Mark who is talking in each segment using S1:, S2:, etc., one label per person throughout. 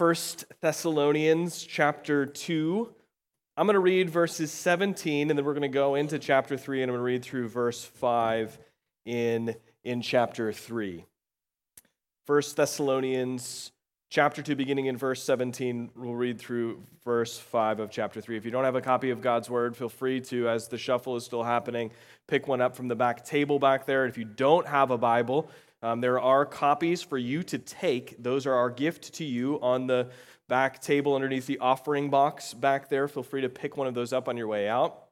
S1: First Thessalonians chapter 2. I'm going to read verses 17, and then we're going to go into chapter 3, and I'm going to read through verse 5 in, in chapter 3. First Thessalonians chapter 2, beginning in verse 17. We'll read through verse 5 of chapter 3. If you don't have a copy of God's word, feel free to, as the shuffle is still happening, pick one up from the back table back there. If you don't have a Bible, um, there are copies for you to take. Those are our gift to you on the back table underneath the offering box back there. Feel free to pick one of those up on your way out.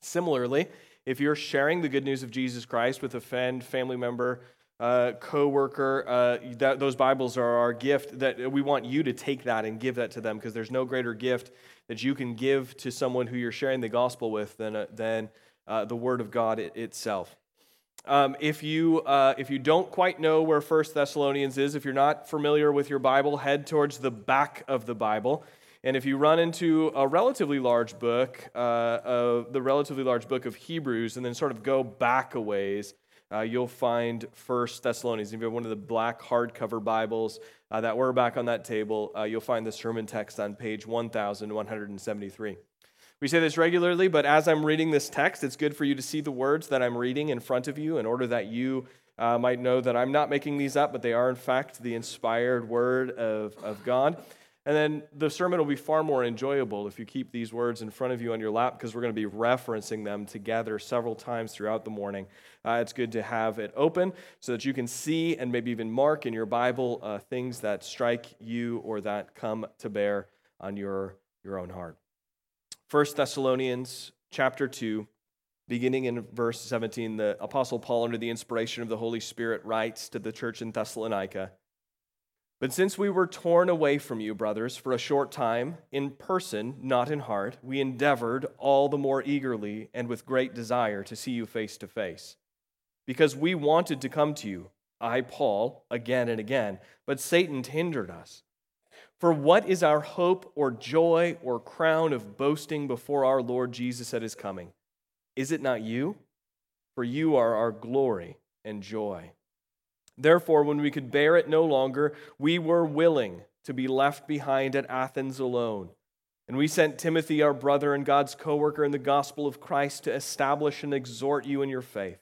S1: Similarly, if you're sharing the good news of Jesus Christ with a friend, family member, uh, co-worker, uh, those Bibles are our gift. That we want you to take that and give that to them because there's no greater gift that you can give to someone who you're sharing the gospel with than uh, than uh, the Word of God it, itself. Um, if, you, uh, if you don't quite know where First Thessalonians is, if you're not familiar with your Bible, head towards the back of the Bible. And if you run into a relatively large book, uh, the relatively large book of Hebrews, and then sort of go back a ways, uh, you'll find First Thessalonians. If you have one of the black hardcover Bibles uh, that were back on that table, uh, you'll find the sermon text on page 1173. We say this regularly, but as I'm reading this text, it's good for you to see the words that I'm reading in front of you in order that you uh, might know that I'm not making these up, but they are, in fact, the inspired word of, of God. And then the sermon will be far more enjoyable if you keep these words in front of you on your lap because we're going to be referencing them together several times throughout the morning. Uh, it's good to have it open so that you can see and maybe even mark in your Bible uh, things that strike you or that come to bear on your, your own heart. 1 Thessalonians chapter 2, beginning in verse 17, the Apostle Paul, under the inspiration of the Holy Spirit, writes to the church in Thessalonica But since we were torn away from you, brothers, for a short time, in person, not in heart, we endeavored all the more eagerly and with great desire to see you face to face. Because we wanted to come to you, I, Paul, again and again, but Satan hindered us. For what is our hope or joy or crown of boasting before our Lord Jesus at his coming? Is it not you? For you are our glory and joy. Therefore, when we could bear it no longer, we were willing to be left behind at Athens alone. And we sent Timothy, our brother and God's co worker in the gospel of Christ, to establish and exhort you in your faith,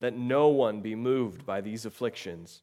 S1: that no one be moved by these afflictions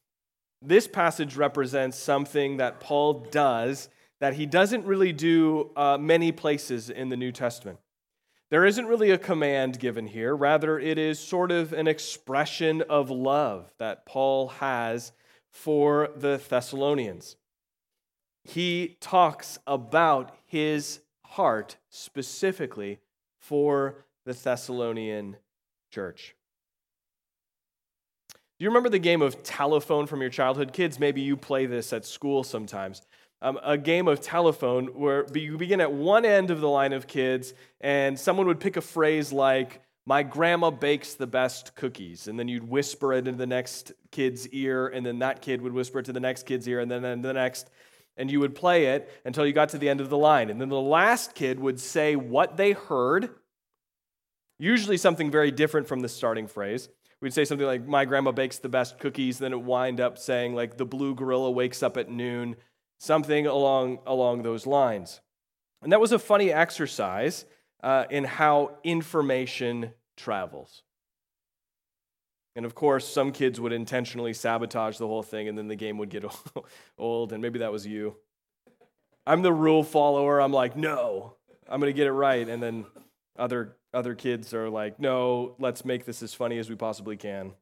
S1: this passage represents something that Paul does that he doesn't really do uh, many places in the New Testament. There isn't really a command given here, rather, it is sort of an expression of love that Paul has for the Thessalonians. He talks about his heart specifically for the Thessalonian church. Do you remember the game of telephone from your childhood? Kids, maybe you play this at school sometimes. Um, a game of telephone where you begin at one end of the line of kids, and someone would pick a phrase like, My grandma bakes the best cookies. And then you'd whisper it into the next kid's ear, and then that kid would whisper it to the next kid's ear, and then the next. And you would play it until you got to the end of the line. And then the last kid would say what they heard, usually something very different from the starting phrase. We'd say something like, My grandma bakes the best cookies. Then it wind up saying, like, the blue gorilla wakes up at noon, something along, along those lines. And that was a funny exercise uh, in how information travels. And of course, some kids would intentionally sabotage the whole thing, and then the game would get old, and maybe that was you. I'm the rule follower. I'm like, no, I'm going to get it right. And then other other kids are like, no, let's make this as funny as we possibly can.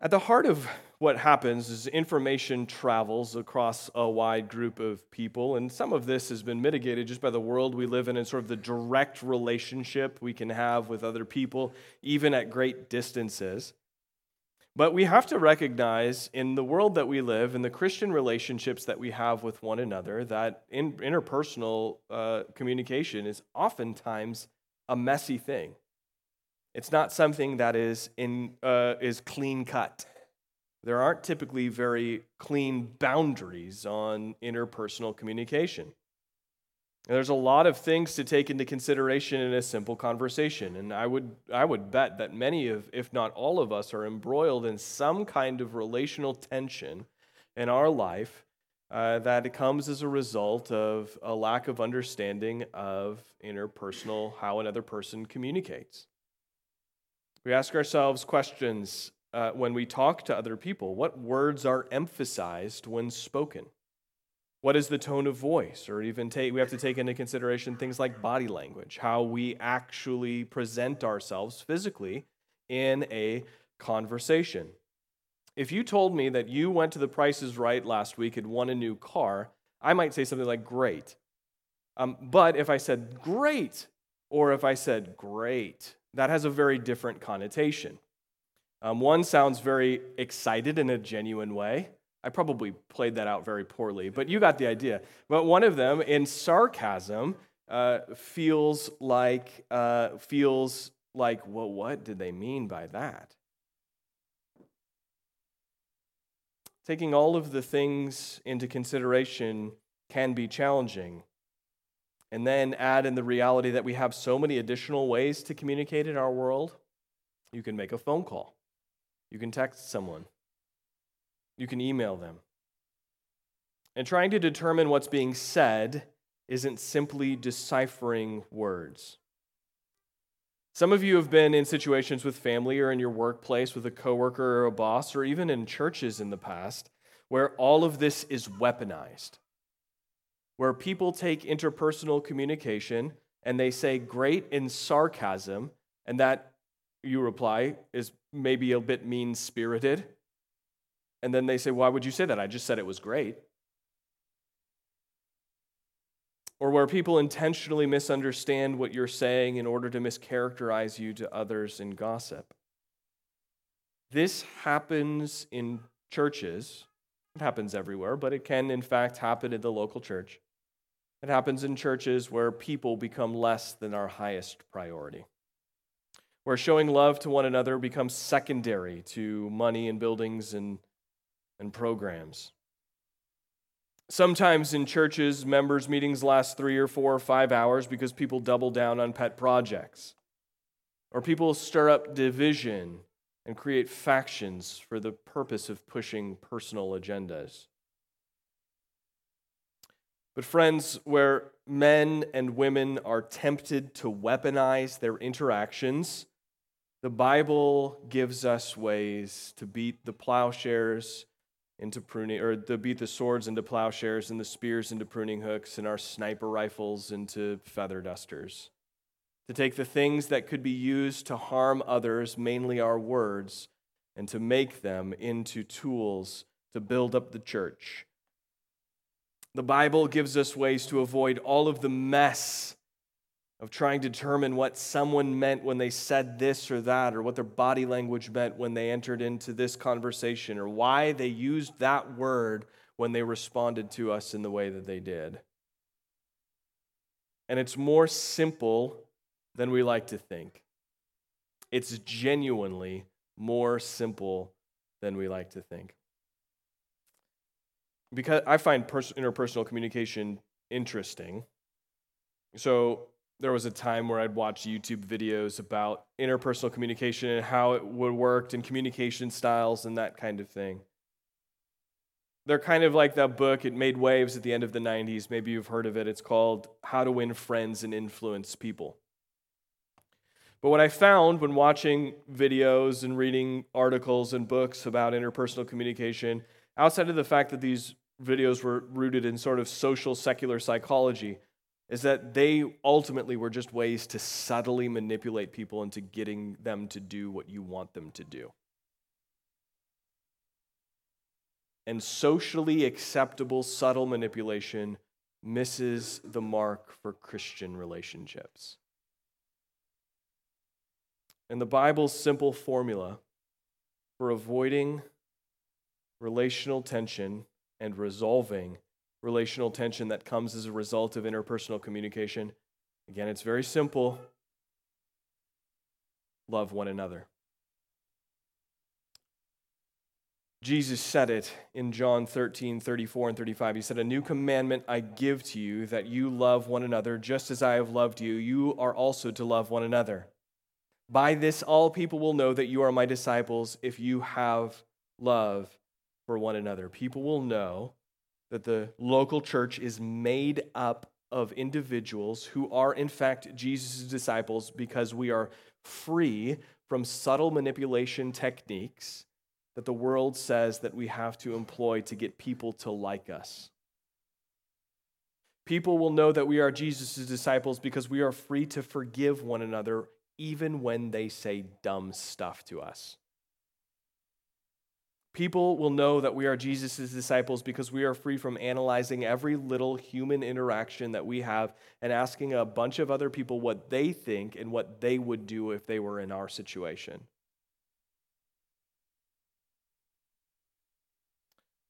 S1: At the heart of what happens is information travels across a wide group of people, and some of this has been mitigated just by the world we live in and sort of the direct relationship we can have with other people, even at great distances. But we have to recognize in the world that we live, in the Christian relationships that we have with one another, that in, interpersonal uh, communication is oftentimes a messy thing. It's not something that is, in, uh, is clean cut. There aren't typically very clean boundaries on interpersonal communication. There's a lot of things to take into consideration in a simple conversation, and I would, I would bet that many of, if not all of us, are embroiled in some kind of relational tension in our life uh, that comes as a result of a lack of understanding of interpersonal, how another person communicates. We ask ourselves questions uh, when we talk to other people. What words are emphasized when spoken? What is the tone of voice? Or even take, we have to take into consideration things like body language, how we actually present ourselves physically in a conversation. If you told me that you went to the Price Is Right last week and won a new car, I might say something like, great. Um, but if I said great, or if I said great, that has a very different connotation. Um, one sounds very excited in a genuine way. I probably played that out very poorly, but you got the idea. But one of them, in sarcasm, uh, feels like uh, feels like, well, what did they mean by that? Taking all of the things into consideration can be challenging. And then add in the reality that we have so many additional ways to communicate in our world. You can make a phone call, you can text someone, you can email them. And trying to determine what's being said isn't simply deciphering words. Some of you have been in situations with family or in your workplace with a coworker or a boss or even in churches in the past where all of this is weaponized. Where people take interpersonal communication and they say great in sarcasm and that you reply is maybe a bit mean spirited and then they say, Why would you say that? I just said it was great. Or where people intentionally misunderstand what you're saying in order to mischaracterize you to others in gossip. This happens in churches. It happens everywhere, but it can, in fact, happen in the local church. It happens in churches where people become less than our highest priority, where showing love to one another becomes secondary to money and buildings and and programs. Sometimes in churches, members' meetings last three or four or five hours because people double down on pet projects. Or people stir up division and create factions for the purpose of pushing personal agendas. But, friends, where men and women are tempted to weaponize their interactions, the Bible gives us ways to beat the plowshares into pruning, or to beat the swords into plowshares and the spears into pruning hooks and our sniper rifles into feather dusters. To take the things that could be used to harm others, mainly our words, and to make them into tools to build up the church. The Bible gives us ways to avoid all of the mess of trying to determine what someone meant when they said this or that, or what their body language meant when they entered into this conversation, or why they used that word when they responded to us in the way that they did. And it's more simple than we like to think. It's genuinely more simple than we like to think. Because I find pers- interpersonal communication interesting. So there was a time where I'd watch YouTube videos about interpersonal communication and how it would work and communication styles and that kind of thing. They're kind of like that book, it made waves at the end of the 90s. Maybe you've heard of it. It's called How to Win Friends and Influence People. But what I found when watching videos and reading articles and books about interpersonal communication, outside of the fact that these videos were rooted in sort of social secular psychology, is that they ultimately were just ways to subtly manipulate people into getting them to do what you want them to do. And socially acceptable, subtle manipulation misses the mark for Christian relationships. And the Bible's simple formula for avoiding relational tension and resolving relational tension that comes as a result of interpersonal communication. Again, it's very simple love one another. Jesus said it in John 13, 34 and 35. He said, A new commandment I give to you, that you love one another, just as I have loved you. You are also to love one another. By this, all people will know that you are my disciples if you have love for one another. People will know that the local church is made up of individuals who are, in fact, Jesus' disciples because we are free from subtle manipulation techniques that the world says that we have to employ to get people to like us. People will know that we are Jesus' disciples because we are free to forgive one another even when they say dumb stuff to us. People will know that we are Jesus' disciples because we are free from analyzing every little human interaction that we have and asking a bunch of other people what they think and what they would do if they were in our situation.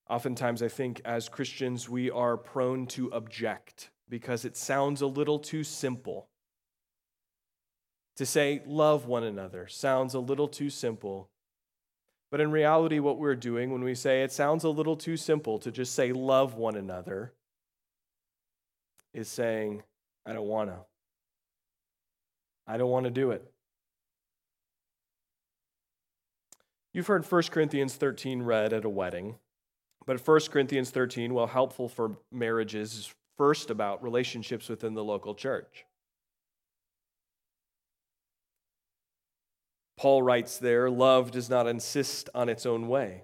S1: Oftentimes, I think as Christians, we are prone to object because it sounds a little too simple. To say, love one another, sounds a little too simple. But in reality, what we're doing when we say it sounds a little too simple to just say, love one another, is saying, I don't want to. I don't want to do it. You've heard 1 Corinthians 13 read at a wedding. But 1 Corinthians 13, while helpful for marriages, is first about relationships within the local church. Paul writes there, love does not insist on its own way.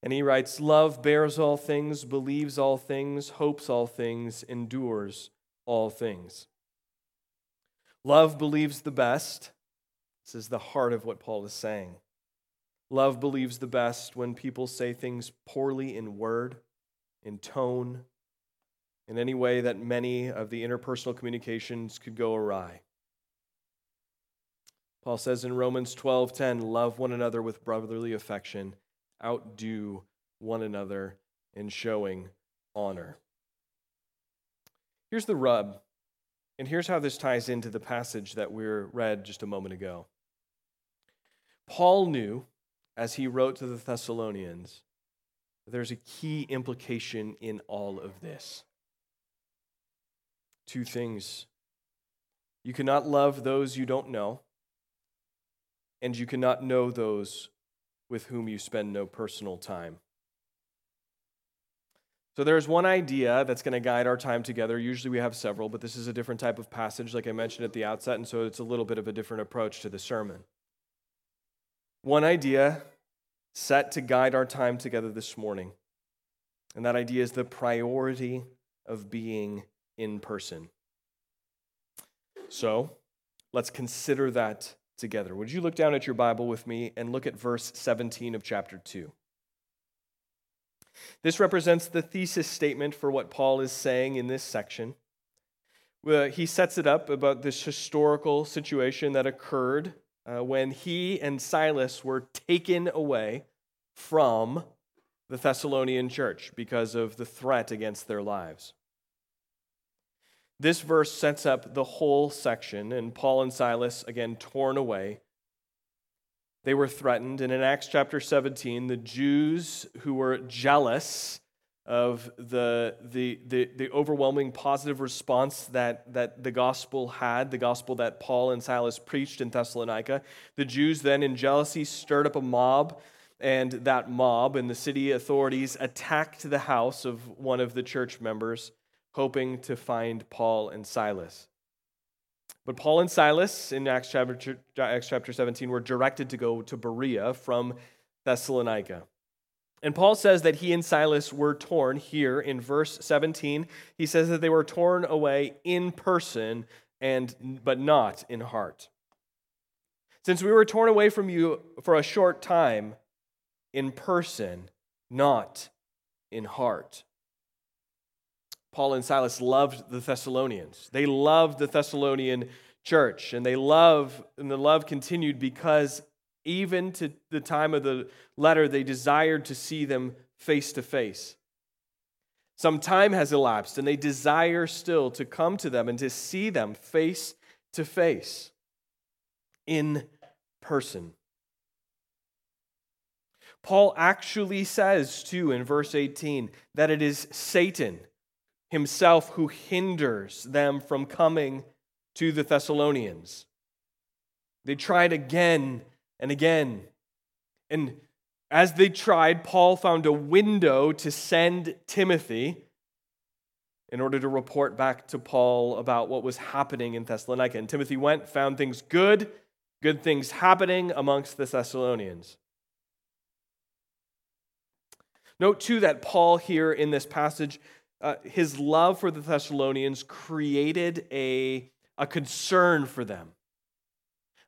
S1: And he writes, Love bears all things, believes all things, hopes all things, endures all things. Love believes the best. This is the heart of what Paul is saying. Love believes the best when people say things poorly in word, in tone, in any way that many of the interpersonal communications could go awry. Paul says in Romans 12:10, "Love one another with brotherly affection, outdo one another in showing honor." Here's the rub, and here's how this ties into the passage that we read just a moment ago. Paul knew as he wrote to the Thessalonians, there's a key implication in all of this. Two things. You cannot love those you don't know, and you cannot know those with whom you spend no personal time. So there's one idea that's going to guide our time together. Usually we have several, but this is a different type of passage, like I mentioned at the outset, and so it's a little bit of a different approach to the sermon. One idea set to guide our time together this morning, and that idea is the priority of being in person. So let's consider that together. Would you look down at your Bible with me and look at verse 17 of chapter 2? This represents the thesis statement for what Paul is saying in this section. He sets it up about this historical situation that occurred uh, when he and Silas were taken away from the Thessalonian church because of the threat against their lives. This verse sets up the whole section, and Paul and Silas, again, torn away. They were threatened, and in Acts chapter 17, the Jews who were jealous of the, the, the, the, overwhelming positive response that, that the gospel had, the gospel that Paul and Silas preached in Thessalonica. The Jews then, in jealousy, stirred up a mob, and that mob and the city authorities attacked the house of one of the church members, hoping to find Paul and Silas. But Paul and Silas in Acts chapter, Acts chapter 17 were directed to go to Berea from Thessalonica. And Paul says that he and Silas were torn here in verse 17. He says that they were torn away in person and but not in heart. Since we were torn away from you for a short time in person, not in heart. Paul and Silas loved the Thessalonians. They loved the Thessalonian church, and they love and the love continued because Even to the time of the letter, they desired to see them face to face. Some time has elapsed, and they desire still to come to them and to see them face to face in person. Paul actually says, too, in verse 18, that it is Satan himself who hinders them from coming to the Thessalonians. They tried again and again. And as they tried, Paul found a window to send Timothy in order to report back to Paul about what was happening in Thessalonica. And Timothy went, found things good, good things happening amongst the Thessalonians. Note too that Paul here in this passage, uh, his love for the Thessalonians created a, a concern for them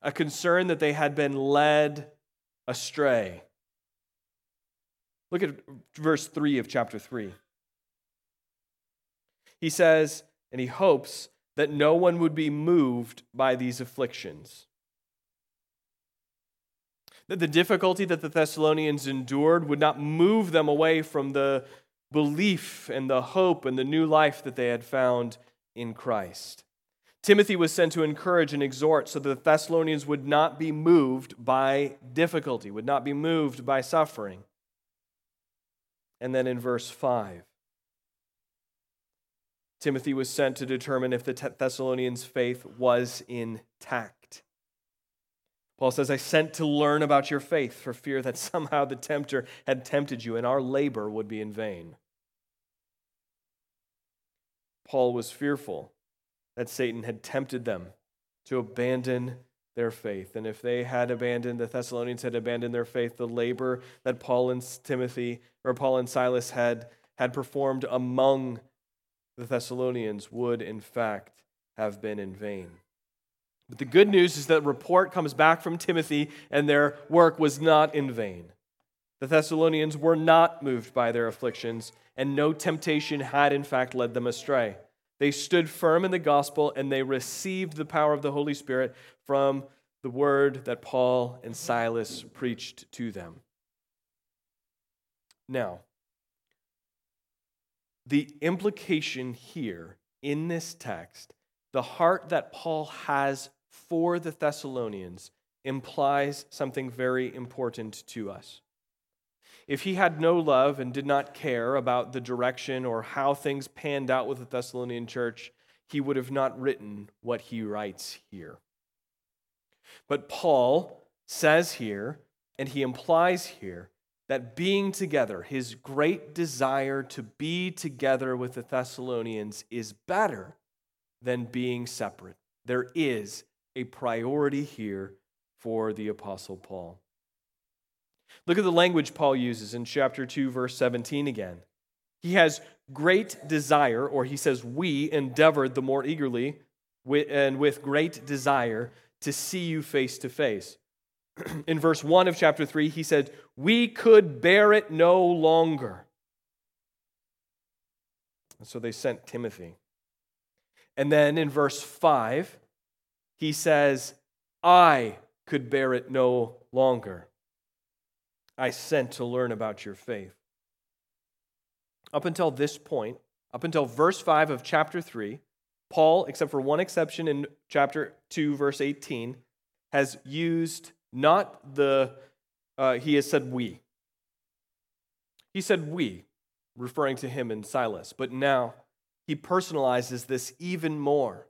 S1: a concern that they had been led astray. Look at verse 3 of chapter 3. He says, and he hopes that no one would be moved by these afflictions. That the difficulty that the Thessalonians endured would not move them away from the belief and the hope and the new life that they had found in Christ. Timothy was sent to encourage and exhort so that the Thessalonians would not be moved by difficulty, would not be moved by suffering. And then in verse 5, Timothy was sent to determine if the Thessalonians' faith was intact. Paul says, I sent to learn about your faith for fear that somehow the tempter had tempted you and our labor would be in vain. Paul was fearful that Satan had tempted them to abandon their faith. And if they had abandoned, the Thessalonians had abandoned their faith, the labor that Paul and Timothy, or Paul and Silas had, had performed among the Thessalonians would, in fact, have been in vain. But the good news is that report comes back from Timothy, and their work was not in vain. The Thessalonians were not moved by their afflictions, and no temptation had, in fact, led them astray. They stood firm in the gospel and they received the power of the Holy Spirit from the word that Paul and Silas preached to them. Now, the implication here in this text, the heart that Paul has for the Thessalonians, implies something very important to us. If he had no love and did not care about the direction or how things panned out with the Thessalonian church, he would have not written what he writes here. But Paul says here, and he implies here, that being together, his great desire to be together with the Thessalonians, is better than being separate. There is a priority here for the Apostle Paul. Look at the language Paul uses in chapter 2, verse 17 again. He has great desire, or he says, We endeavored the more eagerly and with great desire to see you face to face. In verse 1 of chapter 3, he said, We could bear it no longer. And so they sent Timothy. And then in verse 5, he says, I could bear it no longer. I sent to learn about your faith. Up until this point, up until verse 5 of chapter 3, Paul, except for one exception in chapter 2, verse 18, has used not the, uh, he has said we. He said we, referring to him and Silas. But now he personalizes this even more.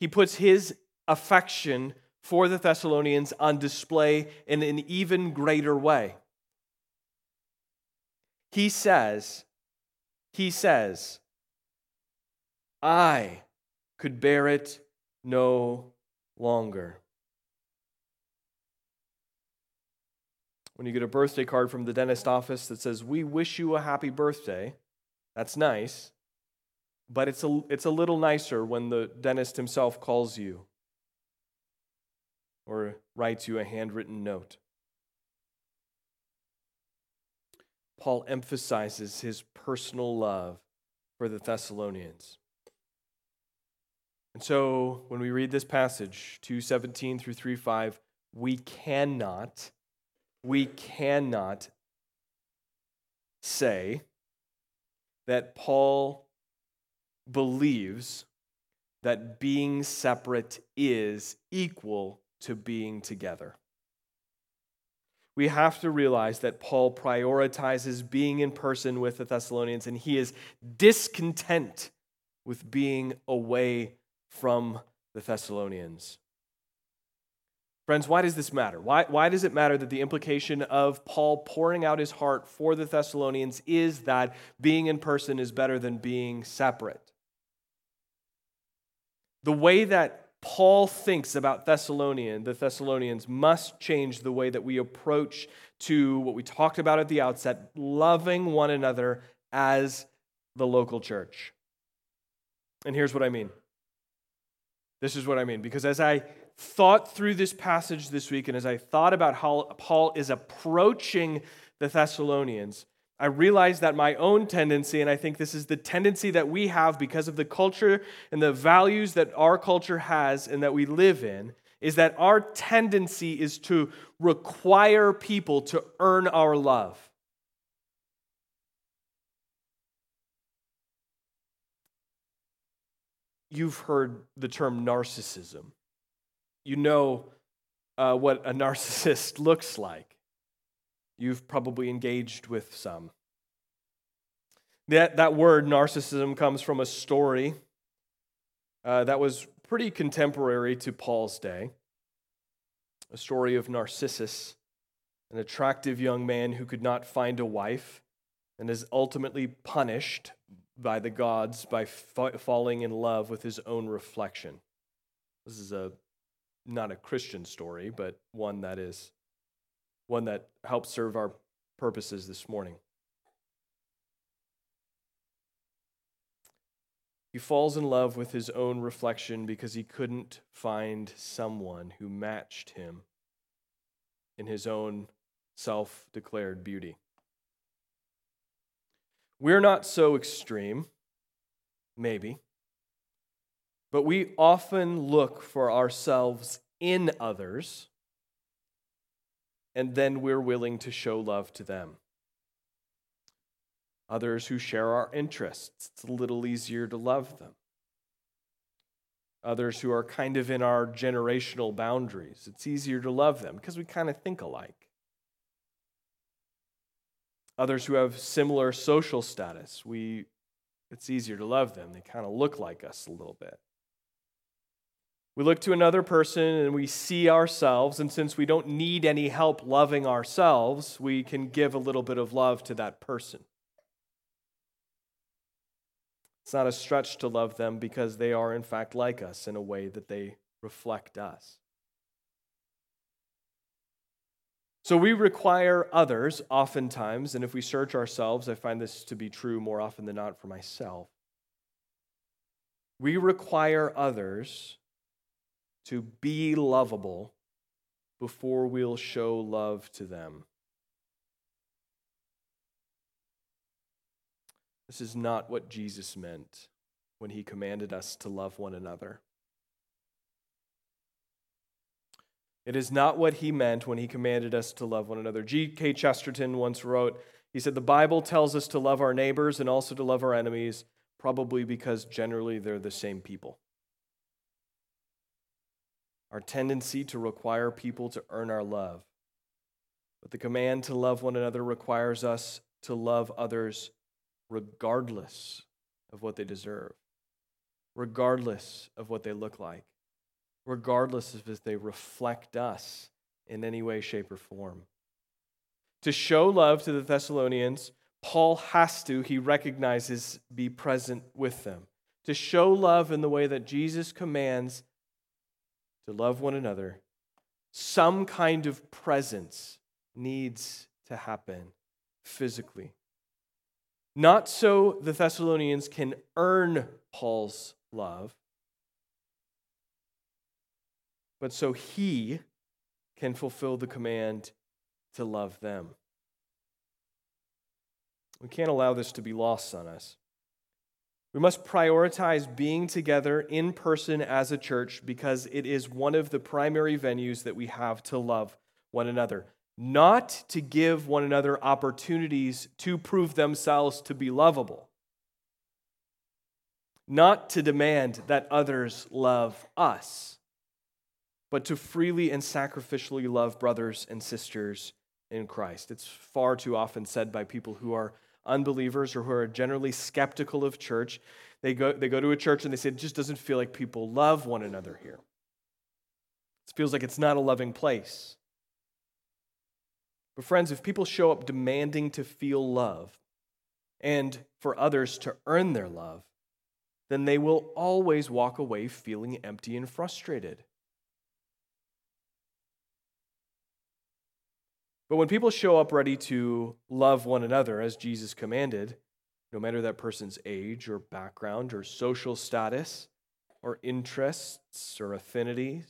S1: He puts his affection for the Thessalonians on display in an even greater way. He says, he says, I could bear it no longer. When you get a birthday card from the dentist office that says, We wish you a happy birthday, that's nice. But it's a, it's a little nicer when the dentist himself calls you or writes you a handwritten note. Paul emphasizes his personal love for the Thessalonians. And so when we read this passage, 217 through 3:5, we cannot, we cannot say that Paul believes that being separate is equal to being together. We have to realize that Paul prioritizes being in person with the Thessalonians and he is discontent with being away from the Thessalonians. Friends, why does this matter? Why, why does it matter that the implication of Paul pouring out his heart for the Thessalonians is that being in person is better than being separate? The way that Paul thinks about Thessalonian, the Thessalonians must change the way that we approach to what we talked about at the outset, loving one another as the local church. And here's what I mean. This is what I mean because as I thought through this passage this week and as I thought about how Paul is approaching the Thessalonians, I realize that my own tendency, and I think this is the tendency that we have because of the culture and the values that our culture has and that we live in, is that our tendency is to require people to earn our love. You've heard the term narcissism you know uh, what a narcissist looks like. You've probably engaged with some. That, that word, narcissism, comes from a story uh, that was pretty contemporary to Paul's day. A story of Narcissus, an attractive young man who could not find a wife and is ultimately punished by the gods by fa- falling in love with his own reflection. This is a not a Christian story, but one that is one that helps serve our purposes this morning. He falls in love with his own reflection because he couldn't find someone who matched him in his own self declared beauty. We're not so extreme, maybe. But we often look for ourselves in others, and then we're willing to show love to them. Others who share our interests, it's a little easier to love them. Others who are kind of in our generational boundaries, it's easier to love them because we kind of think alike. Others who have similar social status, we, it's easier to love them. They kind of look like us a little bit. We look to another person and we see ourselves, and since we don't need any help loving ourselves, we can give a little bit of love to that person. It's not a stretch to love them because they are, in fact, like us in a way that they reflect us. So we require others oftentimes, and if we search ourselves, I find this to be true more often than not for myself. We require others to be lovable before we'll show love to them. This is not what Jesus meant when he commanded us to love one another. It is not what he meant when he commanded us to love one another. G.K. Chesterton once wrote, he said, The Bible tells us to love our neighbors and also to love our enemies, probably because generally they're the same people our tendency to require people to earn our love. But the command to love one another requires us to love others regardless of what they deserve, regardless of what they look like, regardless of if they reflect us in any way, shape, or form. To show love to the Thessalonians, Paul has to, he recognizes, be present with them. To show love in the way that Jesus commands to love one another, some kind of presence needs to happen physically. Not so the Thessalonians can earn Paul's love, but so he can fulfill the command to love them. We can't allow this to be lost on us. We must prioritize being together in person as a church because it is one of the primary venues that we have to love one another, not to give one another opportunities to prove themselves to be lovable, not to demand that others love us, but to freely and sacrificially love brothers and sisters in Christ. It's far too often said by people who are unbelievers or who are generally skeptical of church. They go, they go to a church and they say, it just doesn't feel like people love one another here. It feels like it's not a loving place. But, friends, if people show up demanding to feel love and for others to earn their love, then they will always walk away feeling empty and frustrated. But when people show up ready to love one another as Jesus commanded, no matter that person's age or background or social status or interests or affinities,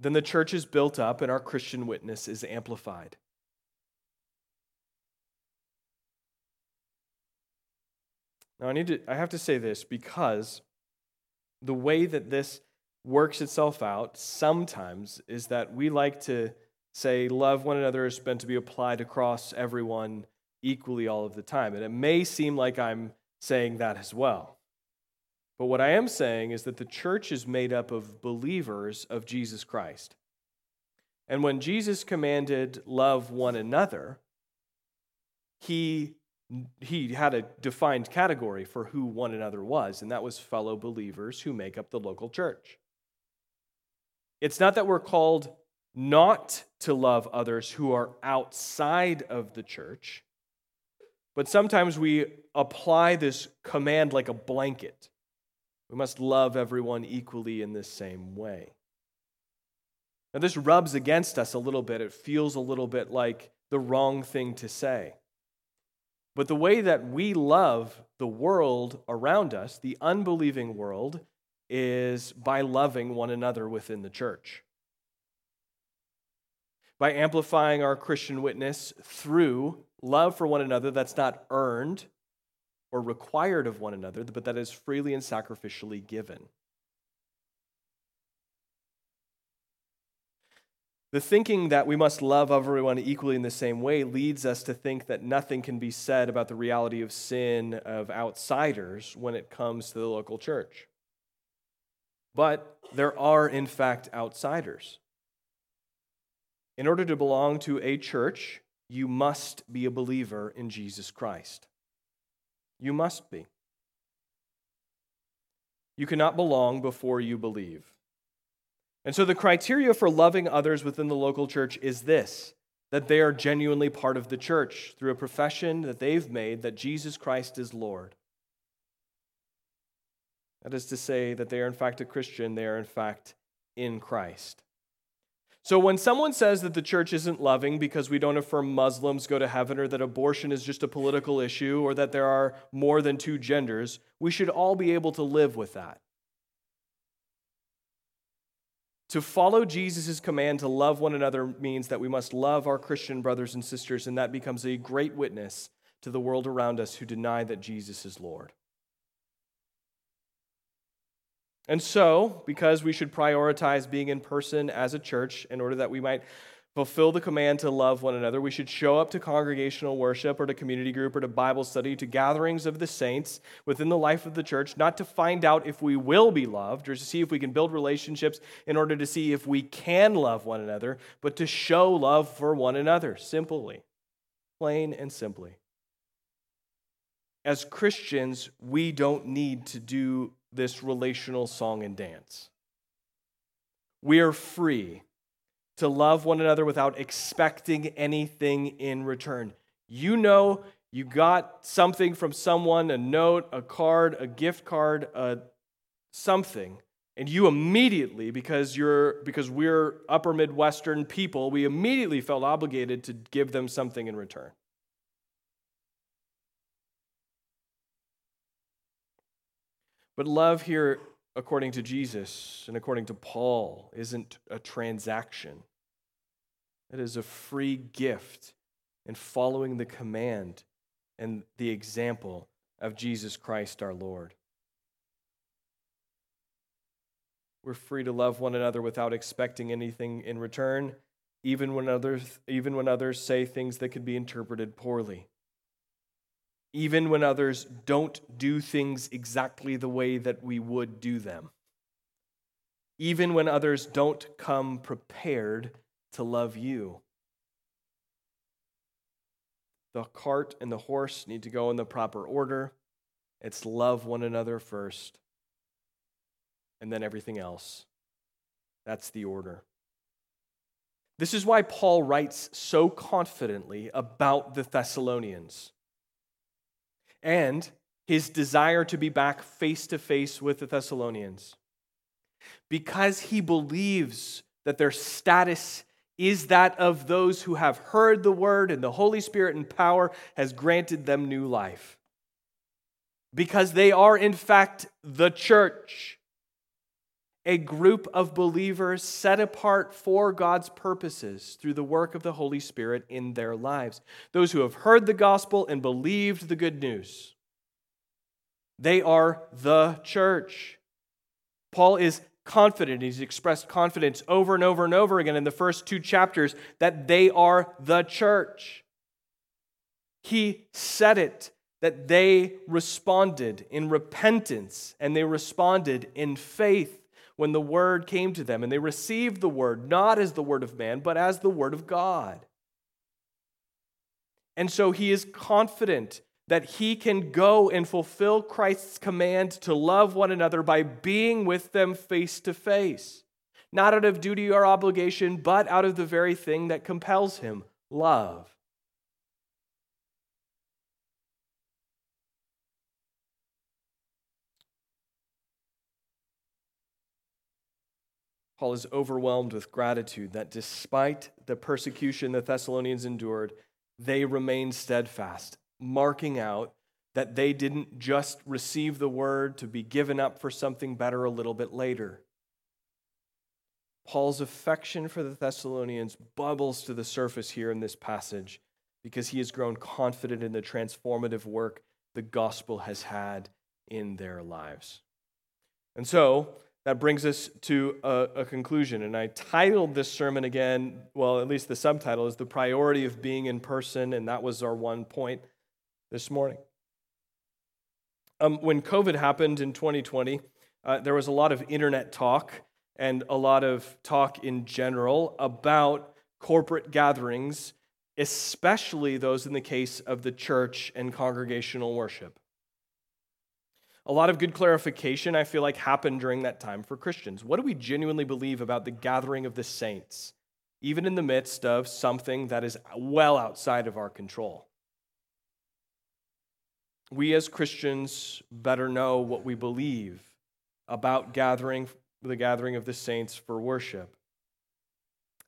S1: then the church is built up and our Christian witness is amplified. Now I need to I have to say this because the way that this works itself out sometimes is that we like to say love one another is meant to be applied across everyone equally all of the time. And it may seem like I'm saying that as well. But what I am saying is that the church is made up of believers of Jesus Christ. And when Jesus commanded love one another, he, he had a defined category for who one another was, and that was fellow believers who make up the local church. It's not that we're called not to love others who are outside of the church, but sometimes we apply this command like a blanket. We must love everyone equally in this same way. Now, this rubs against us a little bit. It feels a little bit like the wrong thing to say. But the way that we love the world around us, the unbelieving world, is by loving one another within the church by amplifying our Christian witness through love for one another that's not earned or required of one another, but that is freely and sacrificially given. The thinking that we must love everyone equally in the same way leads us to think that nothing can be said about the reality of sin of outsiders when it comes to the local church. But there are, in fact, outsiders. In order to belong to a church, you must be a believer in Jesus Christ. You must be. You cannot belong before you believe. And so the criteria for loving others within the local church is this that they are genuinely part of the church through a profession that they've made that Jesus Christ is Lord. That is to say, that they are in fact a Christian, they are in fact in Christ. So when someone says that the church isn't loving because we don't affirm Muslims go to heaven or that abortion is just a political issue or that there are more than two genders, we should all be able to live with that. To follow Jesus' command to love one another means that we must love our Christian brothers and sisters, and that becomes a great witness to the world around us who deny that Jesus is Lord. And so, because we should prioritize being in person as a church in order that we might fulfill the command to love one another, we should show up to congregational worship or to community group or to Bible study, to gatherings of the saints within the life of the church, not to find out if we will be loved or to see if we can build relationships in order to see if we can love one another, but to show love for one another, simply, plain and simply. As Christians, we don't need to do this relational song and dance. We are free to love one another without expecting anything in return. You know, you got something from someone a note, a card, a gift card, a something and you immediately because you're because we're upper midwestern people we immediately felt obligated to give them something in return But love here, according to Jesus and according to Paul, isn't a transaction, it is a free gift in following the command and the example of Jesus Christ our Lord. We're free to love one another without expecting anything in return, even when others, even when others say things that could be interpreted poorly. Even when others don't do things exactly the way that we would do them. Even when others don't come prepared to love you. The cart and the horse need to go in the proper order. It's love one another first, and then everything else. That's the order. This is why Paul writes so confidently about the Thessalonians and his desire to be back face to face with the Thessalonians. Because he believes that their status is that of those who have heard the word and the Holy Spirit and power has granted them new life. Because they are, in fact, the church, a group of believers set apart for God's purposes through the work of the Holy Spirit in their lives. Those who have heard the gospel and believed the good news. They are the church. Paul is confident. He's expressed confidence over and over and over again in the first two chapters that they are the church. He said it that they responded in repentance and they responded in faith when the word came to them. And they received the word not as the word of man, but as the word of God. And so he is confident that he can go and fulfill Christ's command to love one another by being with them face to face, not out of duty or obligation, but out of the very thing that compels him love. Paul is overwhelmed with gratitude that despite the persecution the Thessalonians endured, they remained steadfast marking out that they didn't just receive the word to be given up for something better a little bit later. Paul's affection for the Thessalonians bubbles to the surface here in this passage because he has grown confident in the transformative work the gospel has had in their lives. And so, that brings us to a, a, conclusion. And I titled this sermon again, well, at least the subtitle is The Priority of Being in Person, and that was our one point this morning. Um, when COVID happened in 2020, uh, there was a lot of internet talk and a lot of talk in general about corporate gatherings, especially those in the case of the church and congregational worship. A lot of good clarification, I feel like, happened during that time for Christians. What do we genuinely believe about the gathering of the saints, even in the midst of something that is well outside of our control? we as Christians better know what we believe about gathering the gathering of the saints for worship.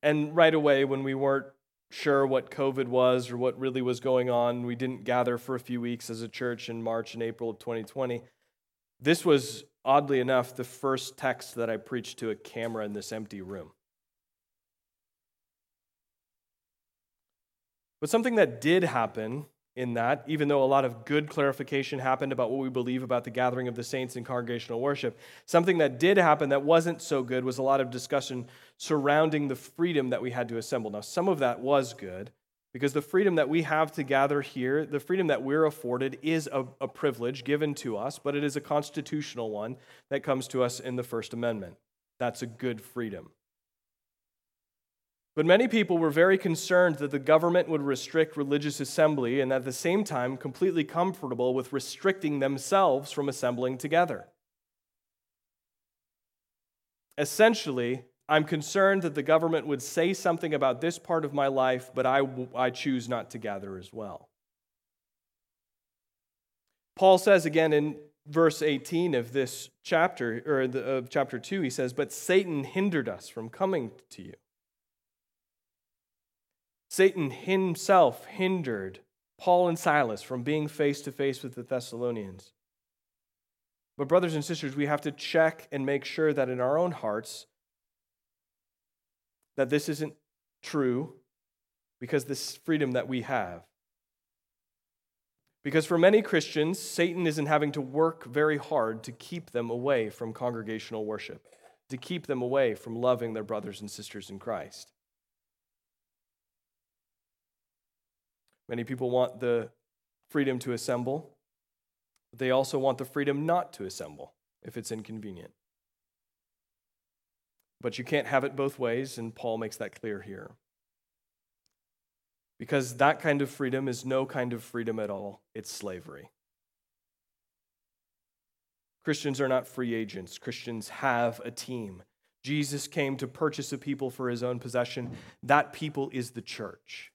S1: And right away, when we weren't sure what COVID was or what really was going on, we didn't gather for a few weeks as a church in March and April of 2020. This was, oddly enough, the first text that I preached to a camera in this empty room. But something that did happen in that, even though a lot of good clarification happened about what we believe about the gathering of the saints in congregational worship, something that did happen that wasn't so good was a lot of discussion surrounding the freedom that we had to assemble. Now, some of that was good because the freedom that we have to gather here, the freedom that we're afforded, is a, a privilege given to us, but it is a constitutional one that comes to us in the First Amendment. That's a good freedom. But many people were very concerned that the government would restrict religious assembly and at the same time completely comfortable with restricting themselves from assembling together. Essentially, I'm concerned that the government would say something about this part of my life, but I, I choose not to gather as well. Paul says again in verse 18 of this chapter, or the, of chapter 2, he says, But Satan hindered us from coming to you. Satan himself hindered Paul and Silas from being face to face with the Thessalonians. But, brothers and sisters, we have to check and make sure that in our own hearts, that this isn't true because this freedom that we have. Because for many Christians, Satan isn't having to work very hard to keep them away from congregational worship, to keep them away from loving their brothers and sisters in Christ. Many people want the freedom to assemble, but they also want the freedom not to assemble if it's inconvenient. But you can't have it both ways, and Paul makes that clear here. Because that kind of freedom is no kind of freedom at all, it's slavery. Christians are not free agents, Christians have a team. Jesus came to purchase a people for his own possession. That people is the church.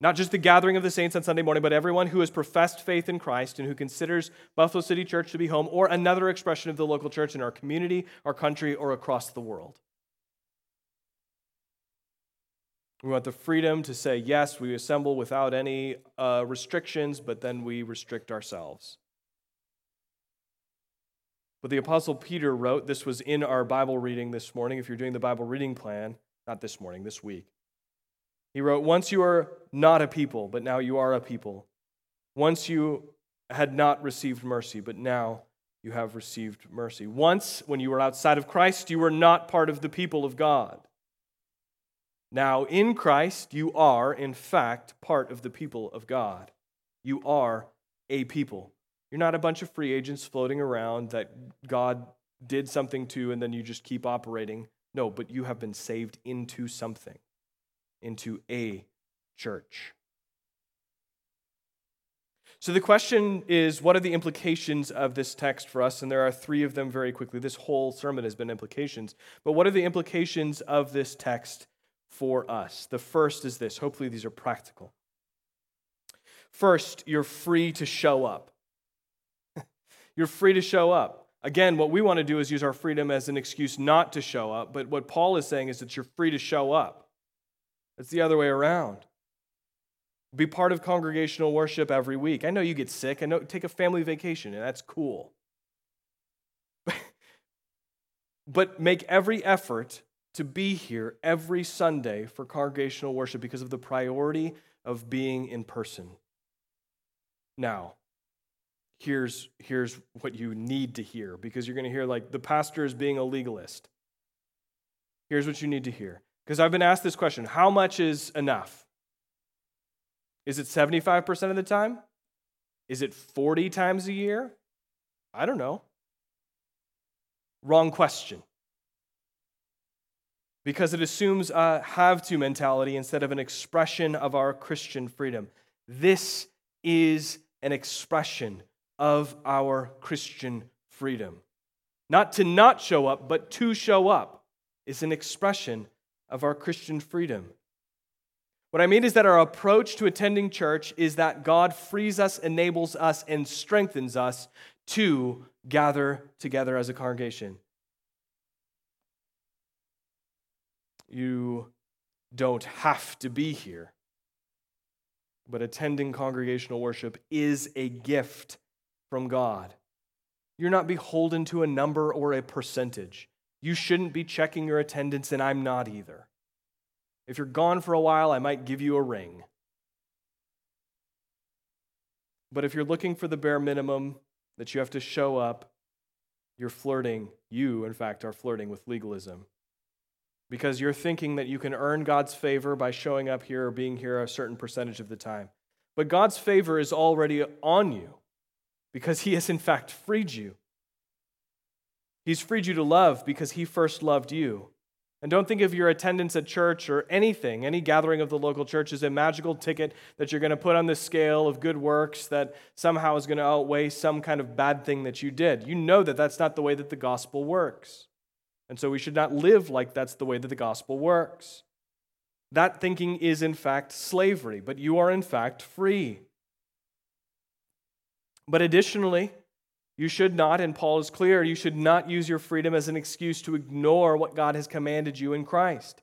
S1: Not just the gathering of the saints on Sunday morning, but everyone who has professed faith in Christ and who considers Buffalo City Church to be home or another expression of the local church in our community, our country, or across the world. We want the freedom to say, yes, we assemble without any uh, restrictions, but then we restrict ourselves. But the Apostle Peter wrote, this was in our Bible reading this morning, if you're doing the Bible reading plan, not this morning, this week. He wrote, Once you were not a people, but now you are a people. Once you had not received mercy, but now you have received mercy. Once, when you were outside of Christ, you were not part of the people of God. Now, in Christ, you are, in fact, part of the people of God. You are a people. You're not a bunch of free agents floating around that God did something to and then you just keep operating. No, but you have been saved into something, into a church. So the question is what are the implications of this text for us? And there are three of them very quickly. This whole sermon has been implications. But what are the implications of this text for us. The first is this hopefully, these are practical. First, you're free to show up. you're free to show up. Again, what we want to do is use our freedom as an excuse not to show up, but what Paul is saying is that you're free to show up. It's the other way around. Be part of congregational worship every week. I know you get sick. I know take a family vacation, and that's cool. but make every effort to be here every Sunday for congregational worship because of the priority of being in person. Now, here's, here's what you need to hear because you're going to hear like the pastor is being a legalist. Here's what you need to hear. Because I've been asked this question how much is enough? Is it 75% of the time? Is it 40 times a year? I don't know. Wrong question because it assumes a have to mentality instead of an expression of our Christian freedom. This is an expression of our Christian freedom. Not to not show up, but to show up is an expression of our Christian freedom. What I mean is that our approach to attending church is that God frees us, enables us, and strengthens us to gather together as a congregation. You don't have to be here. But attending congregational worship is a gift from God. You're not beholden to a number or a percentage. You shouldn't be checking your attendance, and I'm not either. If you're gone for a while, I might give you a ring. But if you're looking for the bare minimum that you have to show up, you're flirting. You, in fact, are flirting with legalism because you're thinking that you can earn God's favor by showing up here or being here a certain percentage of the time. But God's favor is already on you because He has, in fact, freed you. He's freed you to love because He first loved you. And don't think of your attendance at church or anything, any gathering of the local church, as a magical ticket that you're going to put on the scale of good works that somehow is going to outweigh some kind of bad thing that you did. You know that that's not the way that the gospel works. And so we should not live like that's the way that the gospel works. That thinking is, in fact, slavery, but you are, in fact, free. But additionally, you should not, and Paul is clear, you should not use your freedom as an excuse to ignore what God has commanded you in Christ.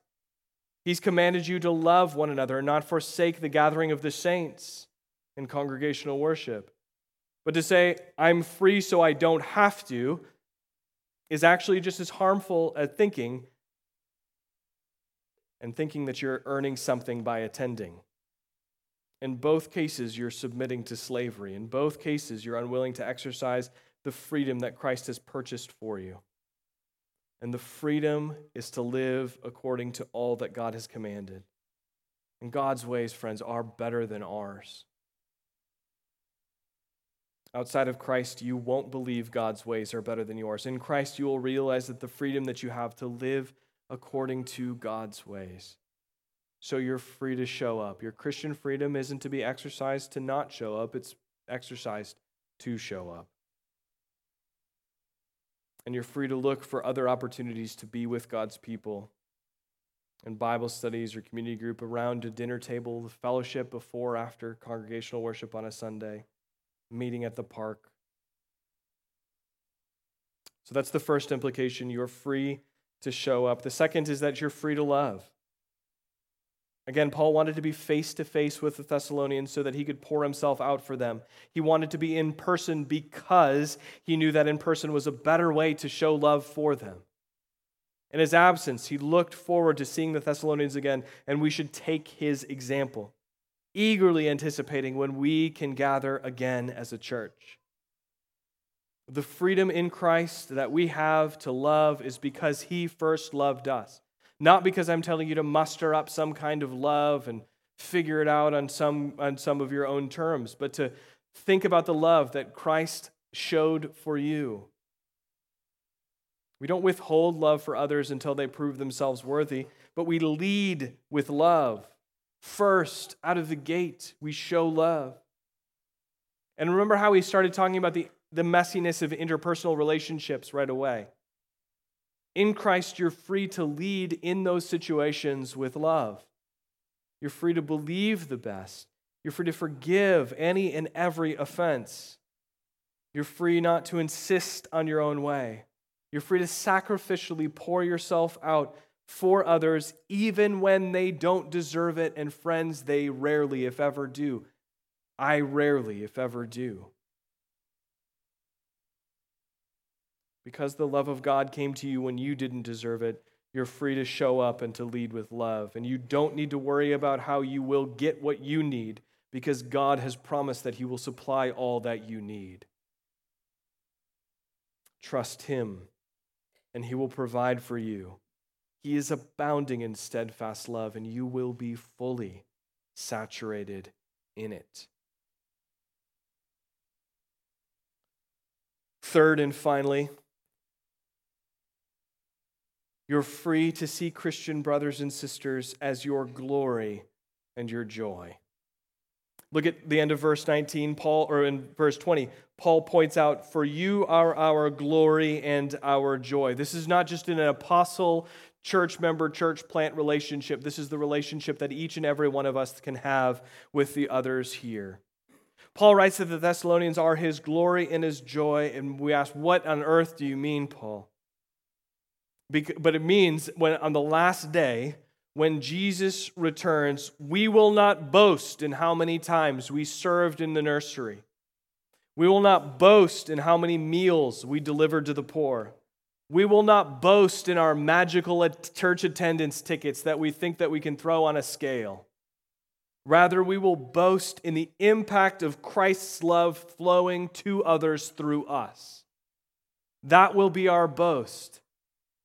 S1: He's commanded you to love one another and not forsake the gathering of the saints in congregational worship. But to say, I'm free so I don't have to, is actually just as harmful as thinking and thinking that you're earning something by attending. In both cases, you're submitting to slavery. In both cases, you're unwilling to exercise the freedom that Christ has purchased for you. And the freedom is to live according to all that God has commanded. And God's ways, friends, are better than ours. Outside of Christ, you won't believe God's ways are better than yours. In Christ, you will realize that the freedom that you have to live according to God's ways. So you're free to show up. Your Christian freedom isn't to be exercised to not show up, it's exercised to show up. And you're free to look for other opportunities to be with God's people and Bible studies or community group around a dinner table, the fellowship before, after congregational worship on a Sunday meeting at the park. So that's the first implication. You're free to show up. The second is that you're free to love. Again, Paul wanted to be face to face with the Thessalonians so that he could pour himself out for them. He wanted to be in person because he knew that in person was a better way to show love for them. In his absence, he looked forward to seeing the Thessalonians again, and we should take his example eagerly anticipating when we can gather again as a church. The freedom in Christ that we have to love is because He first loved us. Not because I'm telling you to muster up some kind of love and figure it out on some, on some of your own terms, but to think about the love that Christ showed for you. We don't withhold love for others until they prove themselves worthy, but we lead with love. First, out of the gate, we show love. And remember how we started talking about the, the messiness of interpersonal relationships right away. In Christ, you're free to lead in those situations with love. You're free to believe the best. You're free to forgive any and every offense. You're free not to insist on your own way. You're free to sacrificially pour yourself out for others, even when they don't deserve it. And friends, they rarely, if ever, do. I rarely, if ever, do. Because the love of God came to you when you didn't deserve it, you're free to show up and to lead with love. And you don't need to worry about how you will get what you need because God has promised that He will supply all that you need. Trust Him, and He will provide for you. He is abounding in steadfast love, and you will be fully saturated in it. Third and finally, you're free to see Christian brothers and sisters as your glory and your joy. Look at the end of verse 19, Paul, or in verse 20, Paul points out, For you are our glory and our joy. This is not just an apostle church member, church plant relationship. This is the relationship that each and every one of us can have with the others here. Paul writes that the Thessalonians are his glory and his joy, and we ask, What on earth do you mean, Paul? But it means when on the last day, when Jesus returns, we will not boast in how many times we served in the nursery. We will not boast in how many meals we delivered to the poor. We will not boast in our magical church attendance tickets that we think that we can throw on a scale. Rather, we will boast in the impact of Christ's love flowing to others through us. That will be our boast.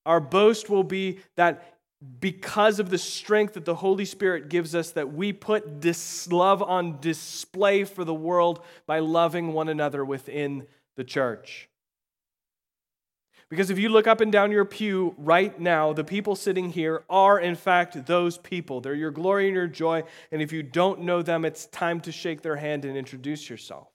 S1: Our boast will be that because of the strength that the Holy Spirit gives us, that we put this love on display for the world by loving one another within the church. Because if you look up and down your pew right now, the people sitting here are, in fact, those people. They're your glory and your joy. And if you don't know them, it's time to shake their hand and introduce yourself.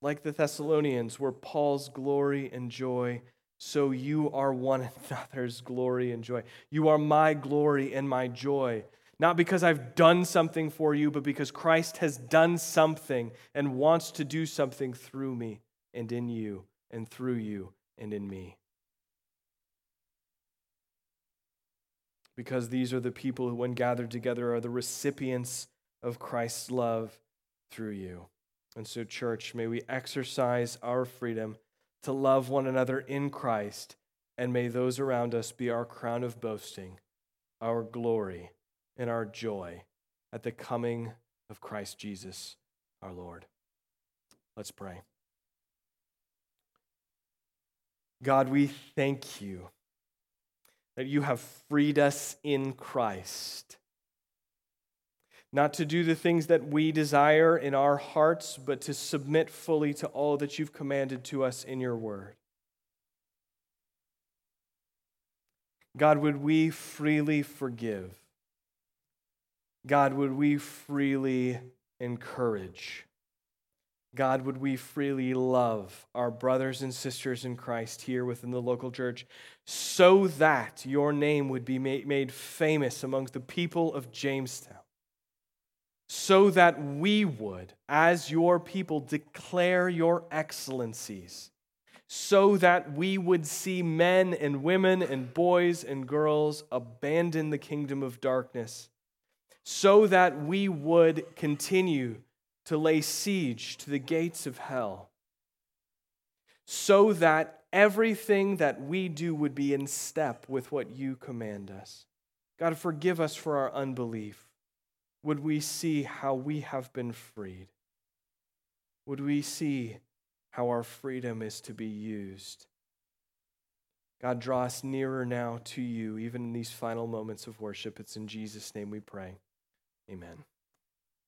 S1: Like the Thessalonians were Paul's glory and joy, so you are one another's glory and joy. You are my glory and my joy. Not because I've done something for you, but because Christ has done something and wants to do something through me and in you and through you and in me. Because these are the people who, when gathered together, are the recipients of Christ's love through you. And so, church, may we exercise our freedom to love one another in Christ, and may those around us be our crown of boasting our glory, and our joy at the coming of Christ Jesus our Lord. Let's pray. God, we thank you that you have freed us in Christ. Not to do the things that we desire in our hearts, but to submit fully to all that you've commanded to us in your word. God, would we freely forgive? God, would we freely encourage? God, would we freely love our brothers and sisters in Christ here within the local church so that your name would be made famous amongst the people of Jamestown? So that we would, as your people, declare your excellencies so that we would see men and women and boys and girls abandon the kingdom of darkness, so that we would continue to lay siege to the gates of hell, so that everything that we do would be in step with what you command us. God, forgive us for our unbelief. Would we see how we have been freed? Would we see how our freedom is to be used. God, draw us nearer now to you, even in these final moments of worship. It's in Jesus' name we pray. Amen.